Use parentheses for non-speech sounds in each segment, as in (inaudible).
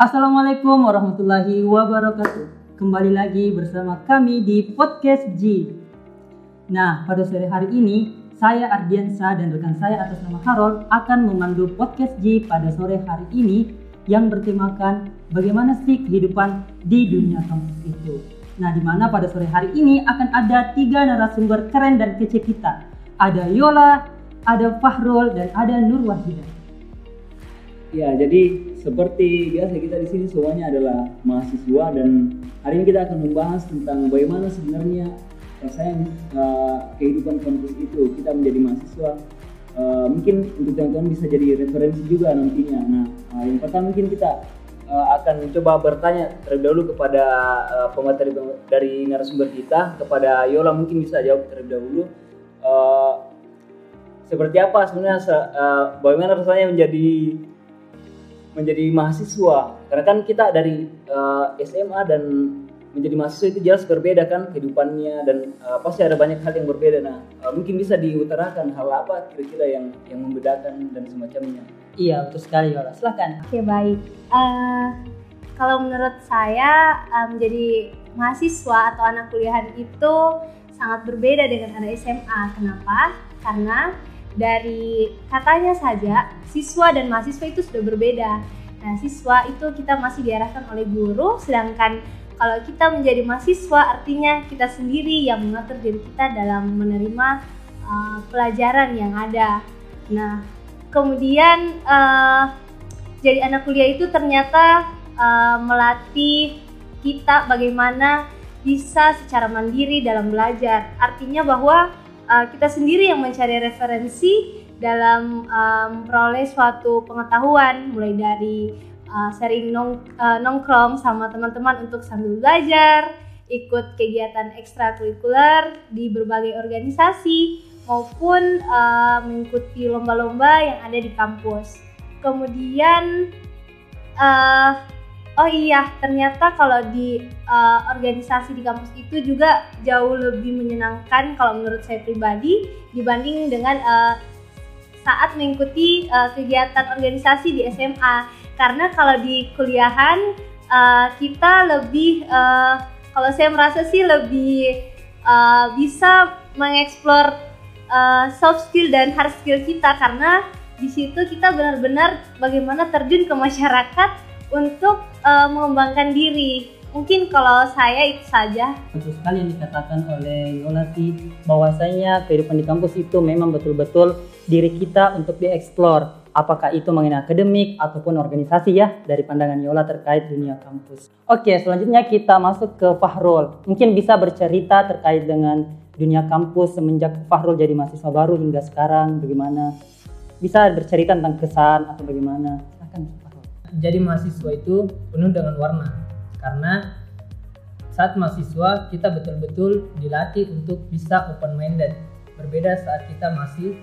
Assalamualaikum warahmatullahi wabarakatuh. Kembali lagi bersama kami di podcast G. Nah, pada sore hari ini saya Ardiansa dan rekan saya atas nama Harold akan memandu podcast G pada sore hari ini yang bertemakan bagaimana sih kehidupan di dunia kampus itu. Nah, di mana pada sore hari ini akan ada tiga narasumber keren dan kece kita. Ada Yola, ada Fahrul, dan ada Nur Wahidah. Ya, jadi seperti biasa kita di sini semuanya adalah mahasiswa dan hari ini kita akan membahas tentang bagaimana sebenarnya rasanya uh, kehidupan kampus itu kita menjadi mahasiswa. Uh, mungkin untuk teman-teman bisa jadi referensi juga nantinya. Nah, uh, yang pertama mungkin kita uh, akan coba bertanya terlebih dahulu kepada uh, pemateri dari narasumber kita, kepada Yola mungkin bisa jawab terlebih dahulu. Uh, seperti apa sebenarnya uh, bagaimana rasanya menjadi menjadi mahasiswa. Karena kan kita dari uh, eh, SMA dan menjadi mahasiswa itu jelas berbeda kan kehidupannya dan uh, pasti ada banyak hal yang berbeda. Nah uh, mungkin bisa diutarakan hal apa kira-kira yang yang membedakan dan semacamnya? Iya betul sekali Yola. Silahkan oke baik. Uh, kalau menurut saya menjadi mahasiswa atau anak kuliahan itu sangat berbeda dengan anak SMA kenapa? Karena dari katanya saja siswa dan mahasiswa itu sudah berbeda. Nah, siswa itu kita masih diarahkan oleh guru, sedangkan kalau kita menjadi mahasiswa artinya kita sendiri yang mengatur diri kita dalam menerima uh, pelajaran yang ada. Nah, kemudian uh, jadi anak kuliah itu ternyata uh, melatih kita bagaimana bisa secara mandiri dalam belajar. Artinya bahwa uh, kita sendiri yang mencari referensi dalam um, memperoleh suatu pengetahuan mulai dari uh, sering nong, uh, nongkrong sama teman-teman untuk sambil belajar, ikut kegiatan ekstrakurikuler di berbagai organisasi maupun uh, mengikuti lomba-lomba yang ada di kampus. Kemudian uh, oh iya ternyata kalau di uh, organisasi di kampus itu juga jauh lebih menyenangkan kalau menurut saya pribadi dibanding dengan uh, saat mengikuti uh, kegiatan organisasi di SMA karena kalau di kuliahan uh, kita lebih uh, kalau saya merasa sih lebih uh, bisa mengeksplor uh, soft skill dan hard skill kita. Karena di situ kita benar-benar bagaimana terjun ke masyarakat untuk uh, mengembangkan diri. Mungkin kalau saya itu saja. Betul sekali yang dikatakan oleh Yolati bahwasanya kehidupan di kampus itu memang betul-betul diri kita untuk dieksplor. Apakah itu mengenai akademik ataupun organisasi ya dari pandangan Yola terkait dunia kampus. Oke, selanjutnya kita masuk ke Fahrul. Mungkin bisa bercerita terkait dengan dunia kampus semenjak Fahrul jadi mahasiswa baru hingga sekarang bagaimana? Bisa bercerita tentang kesan atau bagaimana? Silakan jadi mahasiswa itu penuh dengan warna. Karena saat mahasiswa kita betul-betul dilatih untuk bisa open minded berbeda saat kita masih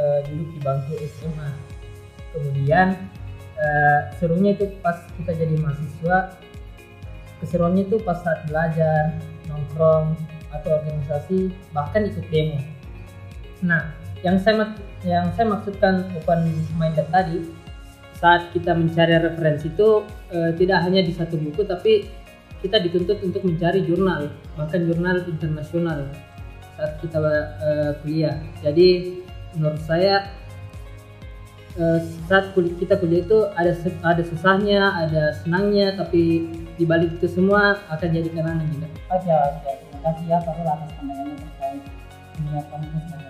uh, duduk di bangku SMA kemudian uh, serunya itu pas kita jadi mahasiswa keseruannya itu pas saat belajar nongkrong atau organisasi bahkan ikut demo. Nah yang saya yang saya maksudkan open minded tadi saat kita mencari referensi itu uh, tidak hanya di satu buku tapi kita dituntut untuk mencari jurnal bahkan jurnal internasional saat kita uh, kuliah jadi menurut saya uh, saat kuliah, kita kuliah itu ada ada susahnya ada senangnya tapi di balik itu semua akan jadi kenangan juga. Oke oke terima kasih ya Pak atas pandangannya terkait dunia kampus.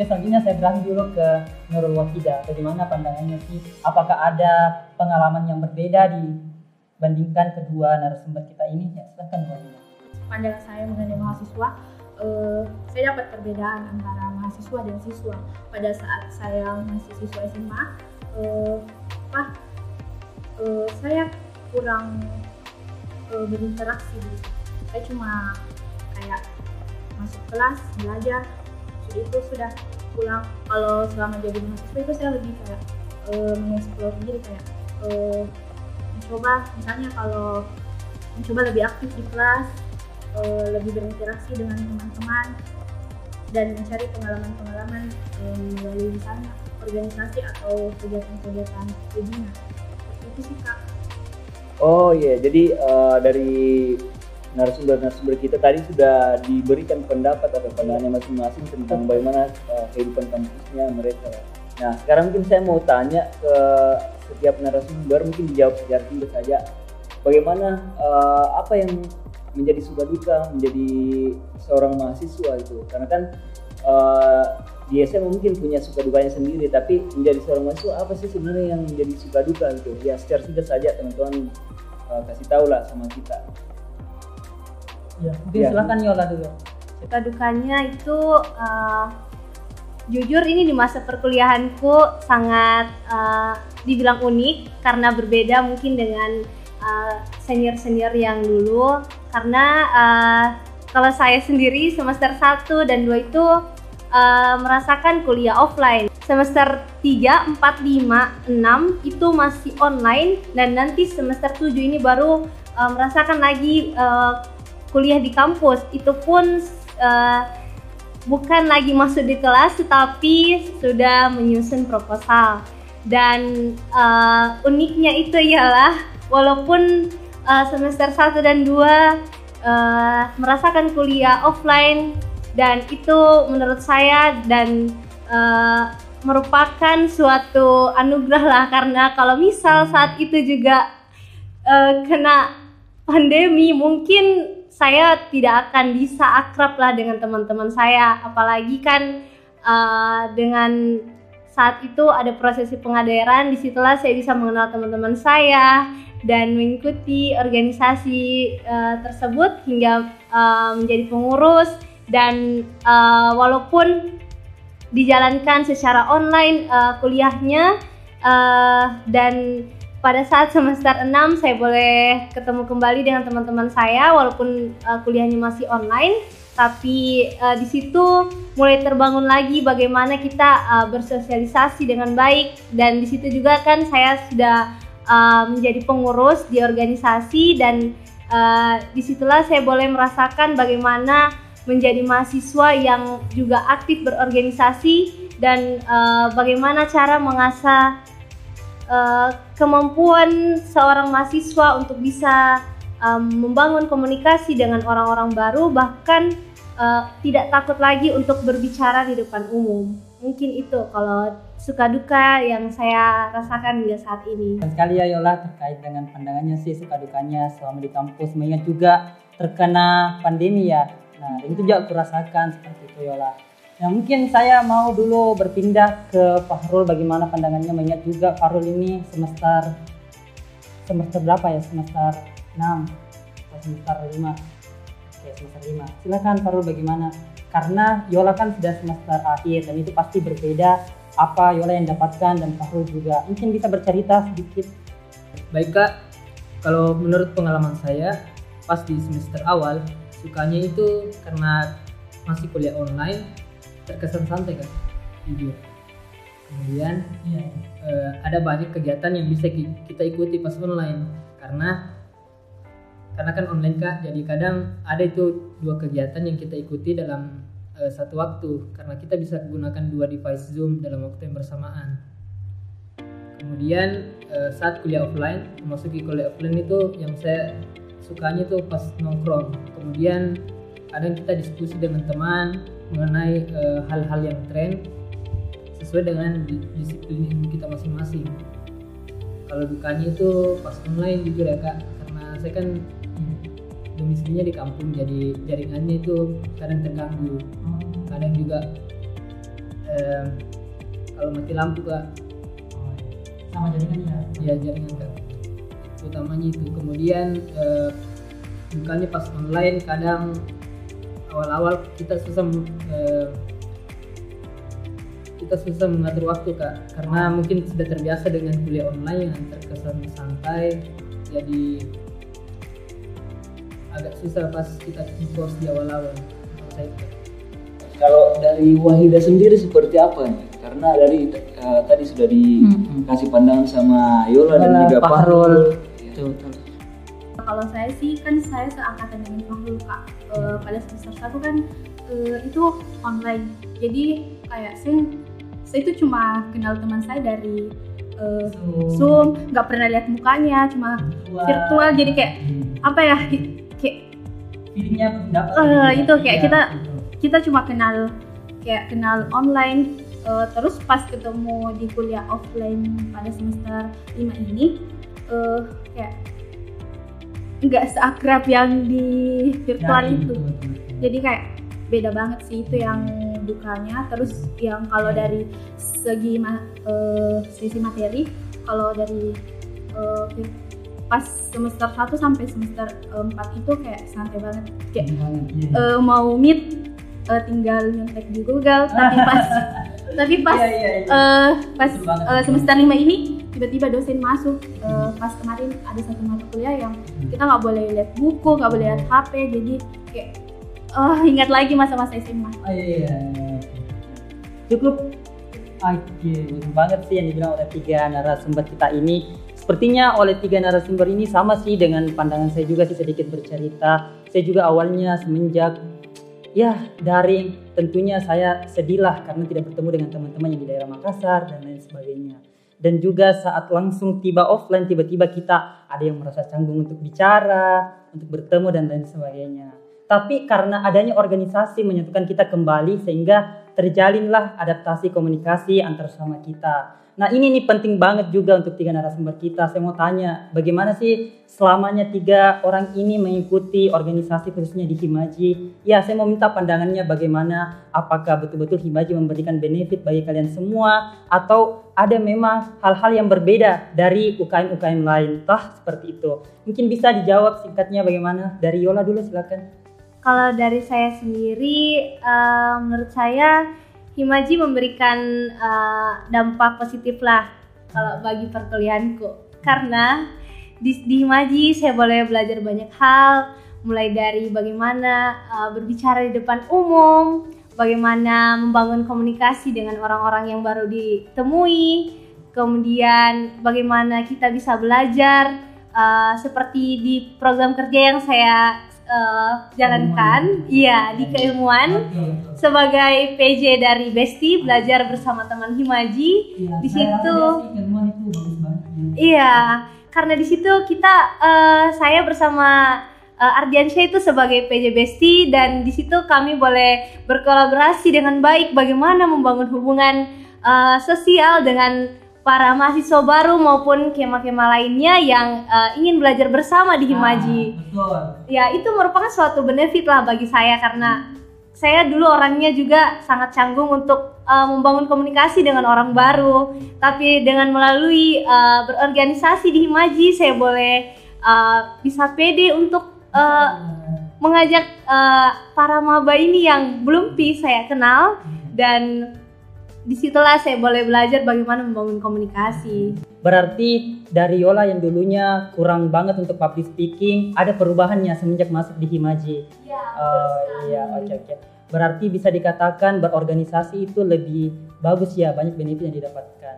Oke selanjutnya saya beralih dulu ke Nurul Wakida. Bagaimana pandangannya sih? Apakah ada pengalaman yang berbeda dibandingkan kedua narasumber kita ini? Ya silahkan Wakida. Pandangan saya mengenai mahasiswa, uh, saya dapat perbedaan antara mahasiswa dan siswa. Pada saat saya masih siswa SMA, uh, apa, uh, saya kurang uh, berinteraksi. Saya cuma kayak masuk kelas belajar itu sudah pulang kalau selama jadi mahasiswa itu saya lebih kayak uh, mengeksplor diri kayak uh, mencoba misalnya kalau mencoba lebih aktif di kelas uh, lebih berinteraksi dengan teman-teman dan mencari pengalaman-pengalaman um, melalui misalnya organisasi atau kegiatan-kegiatan webinar. Itu sih kak. Oh iya, jadi eh, dari narasumber-narasumber kita tadi sudah diberikan pendapat atau pandangannya masing-masing tentang bagaimana eh, kehidupan kampusnya mereka. Nah, sekarang mungkin saya mau tanya ke setiap narasumber, mungkin dijawab secara singkat saja. Bagaimana eh, apa yang menjadi suka duka menjadi seorang mahasiswa itu? Karena kan eh, di SMA mungkin punya suka dukanya sendiri, tapi menjadi seorang mahasiswa apa sih sebenarnya yang menjadi suka duka gitu? Ya secara singkat saja teman-teman eh, kasih tahu lah sama kita. Ya, mungkin Ya. silakan Yola dulu. Suka dukanya itu eh, jujur ini di masa perkuliahanku sangat eh, dibilang unik karena berbeda mungkin dengan senior senior yang dulu karena eh, kalau saya sendiri semester 1 dan 2 itu eh, merasakan kuliah offline semester 3, 4, 5, 6 itu masih online dan nanti semester 7 ini baru eh, merasakan lagi eh, kuliah di kampus itu pun eh, bukan lagi masuk di kelas tetapi sudah menyusun proposal. Dan eh, uniknya itu ialah walaupun eh, semester 1 dan 2 eh, merasakan kuliah offline dan itu menurut saya dan eh, merupakan suatu anugerah lah. Karena kalau misal saat itu juga eh, kena pandemi mungkin saya tidak akan bisa akrab lah dengan teman-teman saya. Apalagi kan eh, dengan saat itu ada prosesi pengaderan di situlah saya bisa mengenal teman-teman saya dan mengikuti organisasi eh, tersebut hingga eh, menjadi pengurus dan eh, walaupun dijalankan secara online eh, kuliahnya eh, dan pada saat semester 6 saya boleh ketemu kembali dengan teman-teman saya walaupun uh, kuliahnya masih online. Tapi uh, di situ mulai terbangun lagi bagaimana kita uh, bersosialisasi dengan baik. Dan di situ juga kan saya sudah uh, menjadi pengurus di organisasi dan uh, di situlah saya boleh merasakan bagaimana menjadi mahasiswa yang juga aktif berorganisasi dan uh, bagaimana cara mengasah uh, kemampuan seorang mahasiswa untuk bisa um, membangun komunikasi dengan orang-orang baru bahkan uh, tidak takut lagi untuk berbicara di depan umum mungkin itu kalau suka duka yang saya rasakan hingga saat ini sekali ya Yola terkait dengan pandangannya sih suka dukanya selama di kampus mengingat juga terkena pandemi ya. Nah itu juga aku rasakan seperti itu Yola. Nah mungkin saya mau dulu berpindah ke Fahrul bagaimana pandangannya? Mengingat juga Fahrul ini semester semester berapa ya? Semester 6 atau semester 5 Oke semester 5 silakan Fahrul bagaimana? Karena Yola kan sudah semester akhir dan itu pasti berbeda apa Yola yang dapatkan dan Fahrul juga. Mungkin bisa bercerita sedikit. Baik kak, kalau menurut pengalaman saya pas di semester awal sukanya itu karena masih kuliah online terkesan santai kan, jujur. Kemudian Iya. eh, ada banyak kegiatan yang bisa ki- kita ikuti pas online. Karena karena kan online kak. Jadi kadang ada itu dua kegiatan yang kita ikuti dalam eh, satu waktu. Karena kita bisa gunakan dua device zoom dalam waktu yang bersamaan. Kemudian eh, saat kuliah offline memasuki kuliah offline itu yang saya sukanya tuh pas nongkrong. Kemudian kadang kita diskusi dengan teman mengenai eh, hal-hal yang tren sesuai dengan di- disiplin ilmu kita masing-masing. Kalau dukanya itu pas online jujur ya kak. Karena saya kan domisilinya di kampung jadi jaringannya itu kadang terganggu. Kadang juga eh, kalau mati lampu kak. Sama jaringannya ya? Jaringan kak. Utamanya itu. Kemudian eh, dukanya pas online kadang awal-awal kita susah eh, kita susah mengatur waktu kak karena mungkin sudah terbiasa dengan kuliah online yang terkesan santai jadi agak susah pas kita post di awal-awal. Kalau dari Wahida sendiri seperti apa nih? Karena dari eh, tadi sudah dikasih pandangan sama Yola dan juga. Fahrul. betul betul Kalau saya sih kan saya seangkatan dengan Fahrul kak. Eh, pada semester satu kan eh, itu online. Jadi kayak saya saya itu cuma kenal teman saya dari eh, Zoom. nggak pernah lihat mukanya cuma Wah. virtual jadi kayak apa ya kayak feelingnya dapat Eh, itu kayak Iya, kita- betul. kita cuma kenal kayak kenal online eh, terus pas ketemu di kuliah offline pada semester 5 ini eh, kayak nggak seakrab yang di virtual Dari- itu betul, betul, betul. jadi kayak beda banget sih itu yang dukanya terus yang kalau dari segi ma- eh, sisi materi kalau dari eh, vir- pas semester 1 sampai semester 4 itu kayak santai banget kayak iya. eh, mau meet eh, tinggal nyontek di Google tapi pas (laughs) tapi pas Iya, iya, iya. eh, pas eh, semester 5 ini tiba-tiba dosen masuk eh, pas kemarin ada satu mata kuliah yang kita nggak boleh lihat buku nggak boleh lihat HP jadi kayak eh, ingat lagi masa-masa SMA Oh, iya, iya. Cukup Oke, betul banget sih yang dibilang oleh tiga narasumber kita ini. Sepertinya oleh tiga narasumber ini sama sih dengan pandangan saya juga sih sedikit bercerita. Saya juga awalnya semenjak ya daring tentunya saya sedihlah karena tidak bertemu dengan teman-teman yang di daerah Makassar dan lain sebagainya. Dan juga saat langsung tiba offline tiba-tiba kita ada yang merasa canggung untuk bicara, untuk bertemu dan lain sebagainya. Tapi karena adanya organisasi menyatukan kita kembali sehingga terjalinlah adaptasi komunikasi antar sama kita. Nah ini nih penting banget juga untuk tiga narasumber kita. Saya mau tanya, bagaimana sih selamanya tiga orang ini mengikuti organisasi khususnya di Himaji? Ya saya mau minta pandangannya bagaimana, apakah betul-betul Himaji memberikan benefit bagi kalian semua atau ada memang hal-hal yang berbeda dari UKM-UKM lain? Tah seperti itu. Mungkin bisa dijawab singkatnya bagaimana? Dari Yola dulu silakan. Kalau dari saya sendiri, eh, menurut saya Himaji memberikan eh, dampak positif lah kalau bagi perkuliahanku. Karena di, di Himaji saya boleh belajar banyak hal, mulai dari bagaimana eh, berbicara di depan umum, bagaimana membangun komunikasi dengan orang-orang yang baru ditemui, kemudian bagaimana kita bisa belajar eh, seperti di program kerja yang saya eh, jalankan, iya di keilmuan sebagai PJ dari Besti belajar bersama teman Himaji. Iya, Di situ. Iya, karena di situ kita eh, saya bersama eh, Ardiansyah itu sebagai PJ Besti dan di situ kami boleh berkolaborasi dengan baik bagaimana membangun hubungan eh, sosial dengan para mahasiswa baru maupun kema-kema lainnya yang eh, ingin belajar bersama di Himaji. Ah, betul. ya itu merupakan suatu benefit lah bagi saya karena saya dulu orangnya juga sangat canggung untuk uh, membangun komunikasi dengan orang baru tapi dengan melalui uh, berorganisasi di Himaji saya boleh uh, bisa pede untuk uh, mengajak uh, para maba ini yang belum pi saya kenal dan di situlah saya boleh belajar bagaimana membangun komunikasi Berarti dari Yola yang dulunya kurang banget untuk public speaking, ada perubahannya semenjak masuk di Himaji. Oh iya, oke oke. Berarti bisa dikatakan berorganisasi itu lebih bagus ya, banyak benefit yang didapatkan.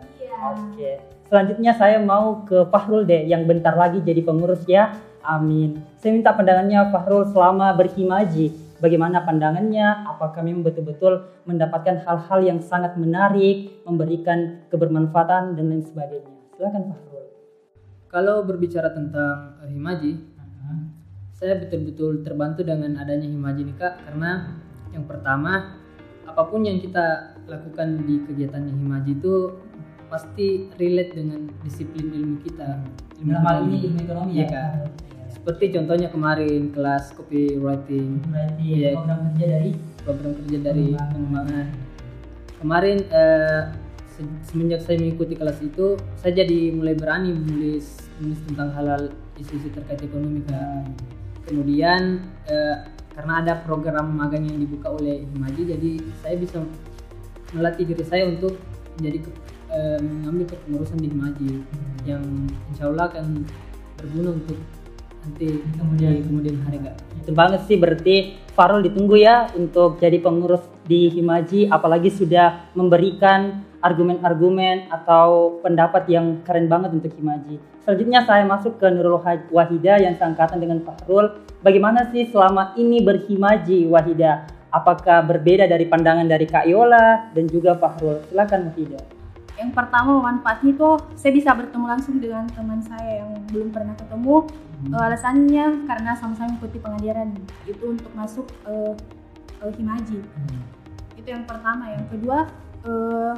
Oke. Selanjutnya saya mau ke Fahrul deh, yang bentar lagi jadi pengurus ya. Amin. Saya minta pandangannya Fahrul selama berhimaji. Bagaimana pandangannya? Apakah memang betul-betul mendapatkan hal-hal yang sangat menarik, memberikan kebermanfaatan dan lain sebagainya? Silakan Fahrul. Kalau berbicara tentang eh, Himaji, saya betul-betul terbantu dengan adanya Himaji nih kak karena yang pertama apa pun yang kita lakukan di kegiatan Himaji itu pasti relate dengan disiplin ilmu kita. Ilmu Dalam hal ini ilmu ekonomi Iya, ya Kak. Seperti contohnya kemarin kelas copywriting Berarti Iya. program kerja dari program kerja dari Pengembangan. Kemarin eh, se- semenjak saya mengikuti kelas itu, saya jadi mulai berani menulis menulis tentang hal-hal isu-isu terkait ekonomi kak. Kemudian eh, karena ada program magang yang dibuka oleh Himaji, jadi saya bisa melatih diri saya untuk menjadi ke- eh, mengambil kepengurusan di Himaji yang insya Allah akan berguna untuk nanti Kemudian. di kemudian hari kak. Itu banget sih berarti Farul ditunggu ya untuk jadi pengurus di Himaji apalagi sudah memberikan argumen-argumen atau pendapat yang keren banget untuk Himaji. Selanjutnya saya masuk ke Nurul Wahida yang seangkatan dengan Fahrul. Bagaimana sih selama ini berhimaji Wahida? Apakah berbeda dari pandangan dari Kak Yola dan juga Fahrul? Silakan Wahida. Yang pertama manfaatnya itu saya bisa bertemu langsung dengan teman saya yang belum pernah ketemu. Hmm. Eh, alasannya karena sama-sama mengikuti pengajaran itu untuk masuk eh, eh, Himaji. Itu yang pertama. Yang kedua eh,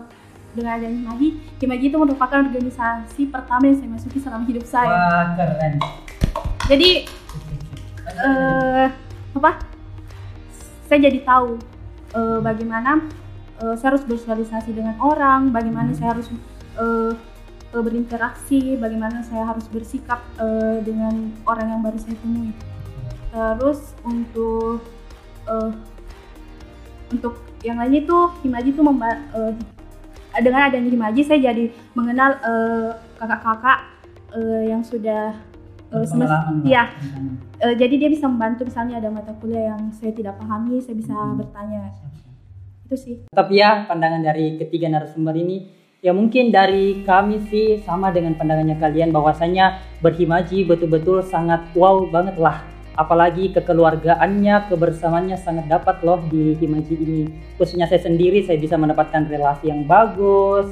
dengan adanya Himaji Himaji itu merupakan organisasi pertama yang saya masuki selama hidup saya. Wah keren. jadi eh apa? Saya jadi tahu eh, bagaimana eh, saya harus bersosialisasi dengan orang bagaimana saya harus eh, berinteraksi bagaimana saya harus bersikap eh, dengan orang yang baru saya temui terus untuk eh, untuk yang lainnya itu Himaji itu memba- eh, dengan adanya Himaji saya jadi mengenal kakak-kakak eh, yang sudah Iya. ceritanya. Eh, jadi dia bisa membantu misalnya ada mata kuliah yang saya tidak pahami, saya bisa bertanya. Itu sih. Tapi ya pandangan dari ketiga narasumber ini. Ya mungkin dari kami sih sama dengan pandangannya kalian bahwasanya berhimaji betul-betul sangat wow banget lah. Apalagi kekeluargaannya kebersamaannya sangat dapat loh di himaji ini. Khususnya saya sendiri saya bisa mendapatkan relasi yang bagus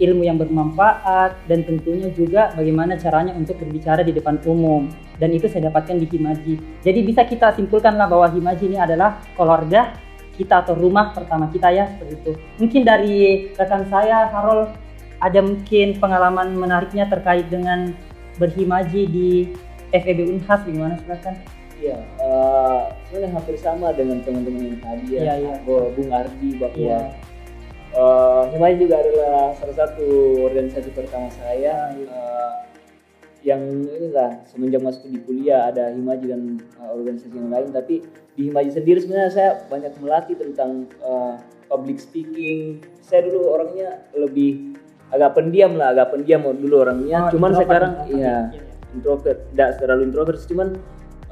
ilmu yang bermanfaat dan tentunya juga bagaimana caranya untuk berbicara di depan umum. Dan itu saya dapatkan di himaji. Jadi bisa kita simpulkanlah bahwa himaji ini adalah keluarga kita atau rumah pertama kita ya seperti itu. Mungkin dari rekan saya Harol ada mungkin pengalaman menariknya terkait dengan berhimaji di FEB Unhas bagaimana silakan? Iya, eh, sebenarnya hampir sama dengan teman-teman yang tadi ya, iya. bahwa Bung Ardi bahwa Iya. eh, Himaji juga adalah salah satu organisasi pertama saya eh, yang inilah semenjak masuk di kuliah ada Himaji dan eh, organisasi yang lain. Tapi di Himaji sendiri sebenarnya saya banyak melatih tentang eh, public speaking. Saya dulu orangnya lebih agak pendiam lah agak pendiam dulu orangnya. Oh, cuman sekarang introvert. iya introvert. Tidak terlalu introvert cuman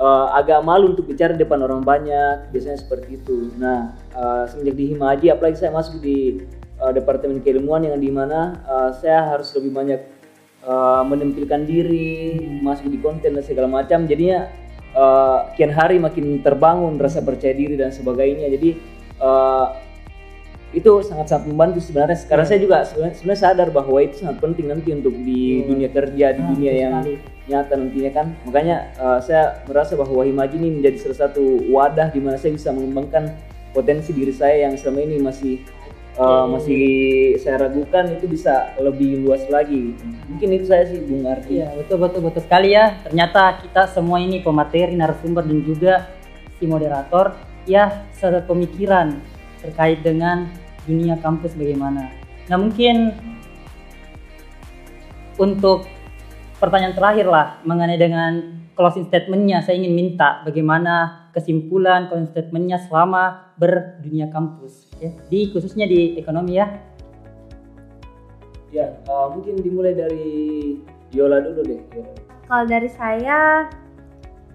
eh, agak malu untuk bicara di depan orang banyak. Biasanya seperti itu. Nah eh, semenjak di Himaji apalagi saya masuk di eh, departemen keilmuan yang di mana eh, saya harus lebih banyak eh, menampilkan diri masuk di konten dan segala macam. Jadinya eh, kian hari makin terbangun rasa percaya diri dan sebagainya. Jadi eh, itu sangat-sangat membantu sebenarnya. Karena saya juga sebenarnya, sadar bahwa itu sangat penting nanti untuk di dunia kerja di Ah, dunia yang sekali. nyata nantinya kan. Makanya uh, saya merasa bahwa Himaji ini menjadi salah satu wadah di mana saya bisa mengembangkan potensi diri saya yang selama ini masih uh, masih saya ragukan itu bisa lebih luas lagi mungkin itu saya sih Bung Arti Iya betul betul betul sekali ya. Ternyata kita semua ini pemateri, narasumber dan juga si moderator ya sepemikiran terkait dengan dunia kampus bagaimana. Nah mungkin untuk pertanyaan terakhir lah mengenai dengan closing statementnya. Saya ingin minta bagaimana kesimpulan closing statementnya selama berdunia kampus ya. Di khususnya di ekonomi ya. Ya uh, mungkin dimulai dari Yola dulu deh Yola. Kalau dari saya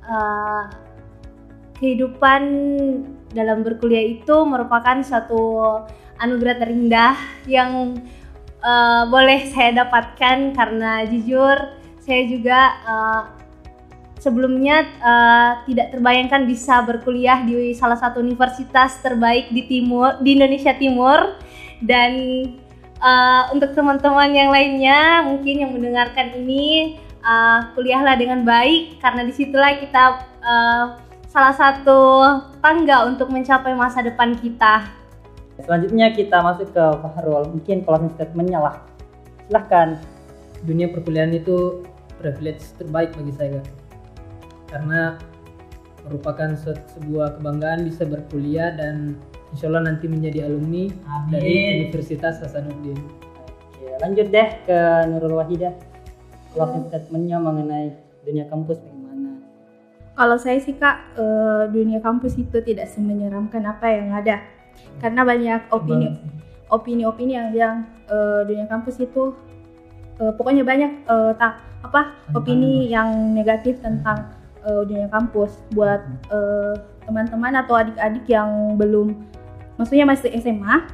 eh, kehidupan dalam berkuliah itu merupakan suatu anugerah terindah yang eh, boleh saya dapatkan karena jujur saya juga eh, sebelumnya eh, tidak terbayangkan bisa berkuliah di salah satu universitas terbaik di timur di Indonesia Timur. Dan eh, untuk teman-teman yang lainnya mungkin yang mendengarkan ini eh, kuliahlah dengan baik. Karena di situlah kita eh, salah satu tangga untuk mencapai masa depan kita. selanjutnya kita masuk ke Fahrul. Mungkin closing statementnya lah. Silahkan. Dunia perkuliahan itu privilege terbaik bagi saya. Karena merupakan se- sebuah kebanggaan bisa berkuliah dan insya Allah nanti menjadi alumni dari Universitas Hasanuddin. Oke, lanjut deh ke Nurul Wahidah. Closing statementnya mengenai dunia kampus bagaimana? Kalau saya sih kak, eh, dunia kampus itu tidak semenyeramkan apa yang ada. Karena banyak opini opini-opini yang bilang eh, dunia kampus itu eh, pokoknya banyak tak apa opini yang negatif tentang eh, dunia kampus buat eh, teman-teman atau adik-adik yang belum maksudnya masih SMA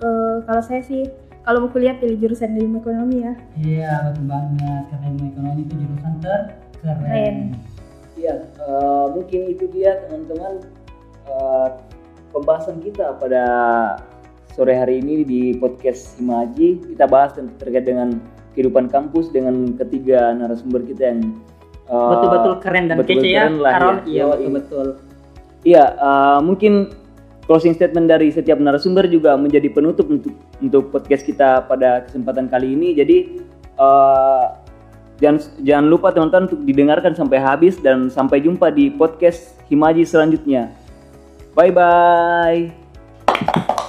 eh, kalau saya sih kalau mau kuliah pilih jurusan ilmu ekonomi ya. Iya betul banget. Karena ilmu ekonomi itu jurusan terkeren. Keren. Iya, eh, mungkin itu dia teman-teman. Eh, pembahasan kita pada sore hari ini di podcast Imaji kita bahas tentang terkait dengan kehidupan kampus dengan ketiga narasumber kita yang uh, Betul-betul keren dan betul-betul kece ya, keren lah, Karol. ya. Iya, betul-betul. Iya, uh, mungkin closing statement dari setiap narasumber juga menjadi penutup untuk untuk podcast kita pada kesempatan kali ini. Jadi uh, jangan jangan lupa teman-teman untuk didengarkan sampai habis dan sampai jumpa di podcast Himaji selanjutnya. Bye bye.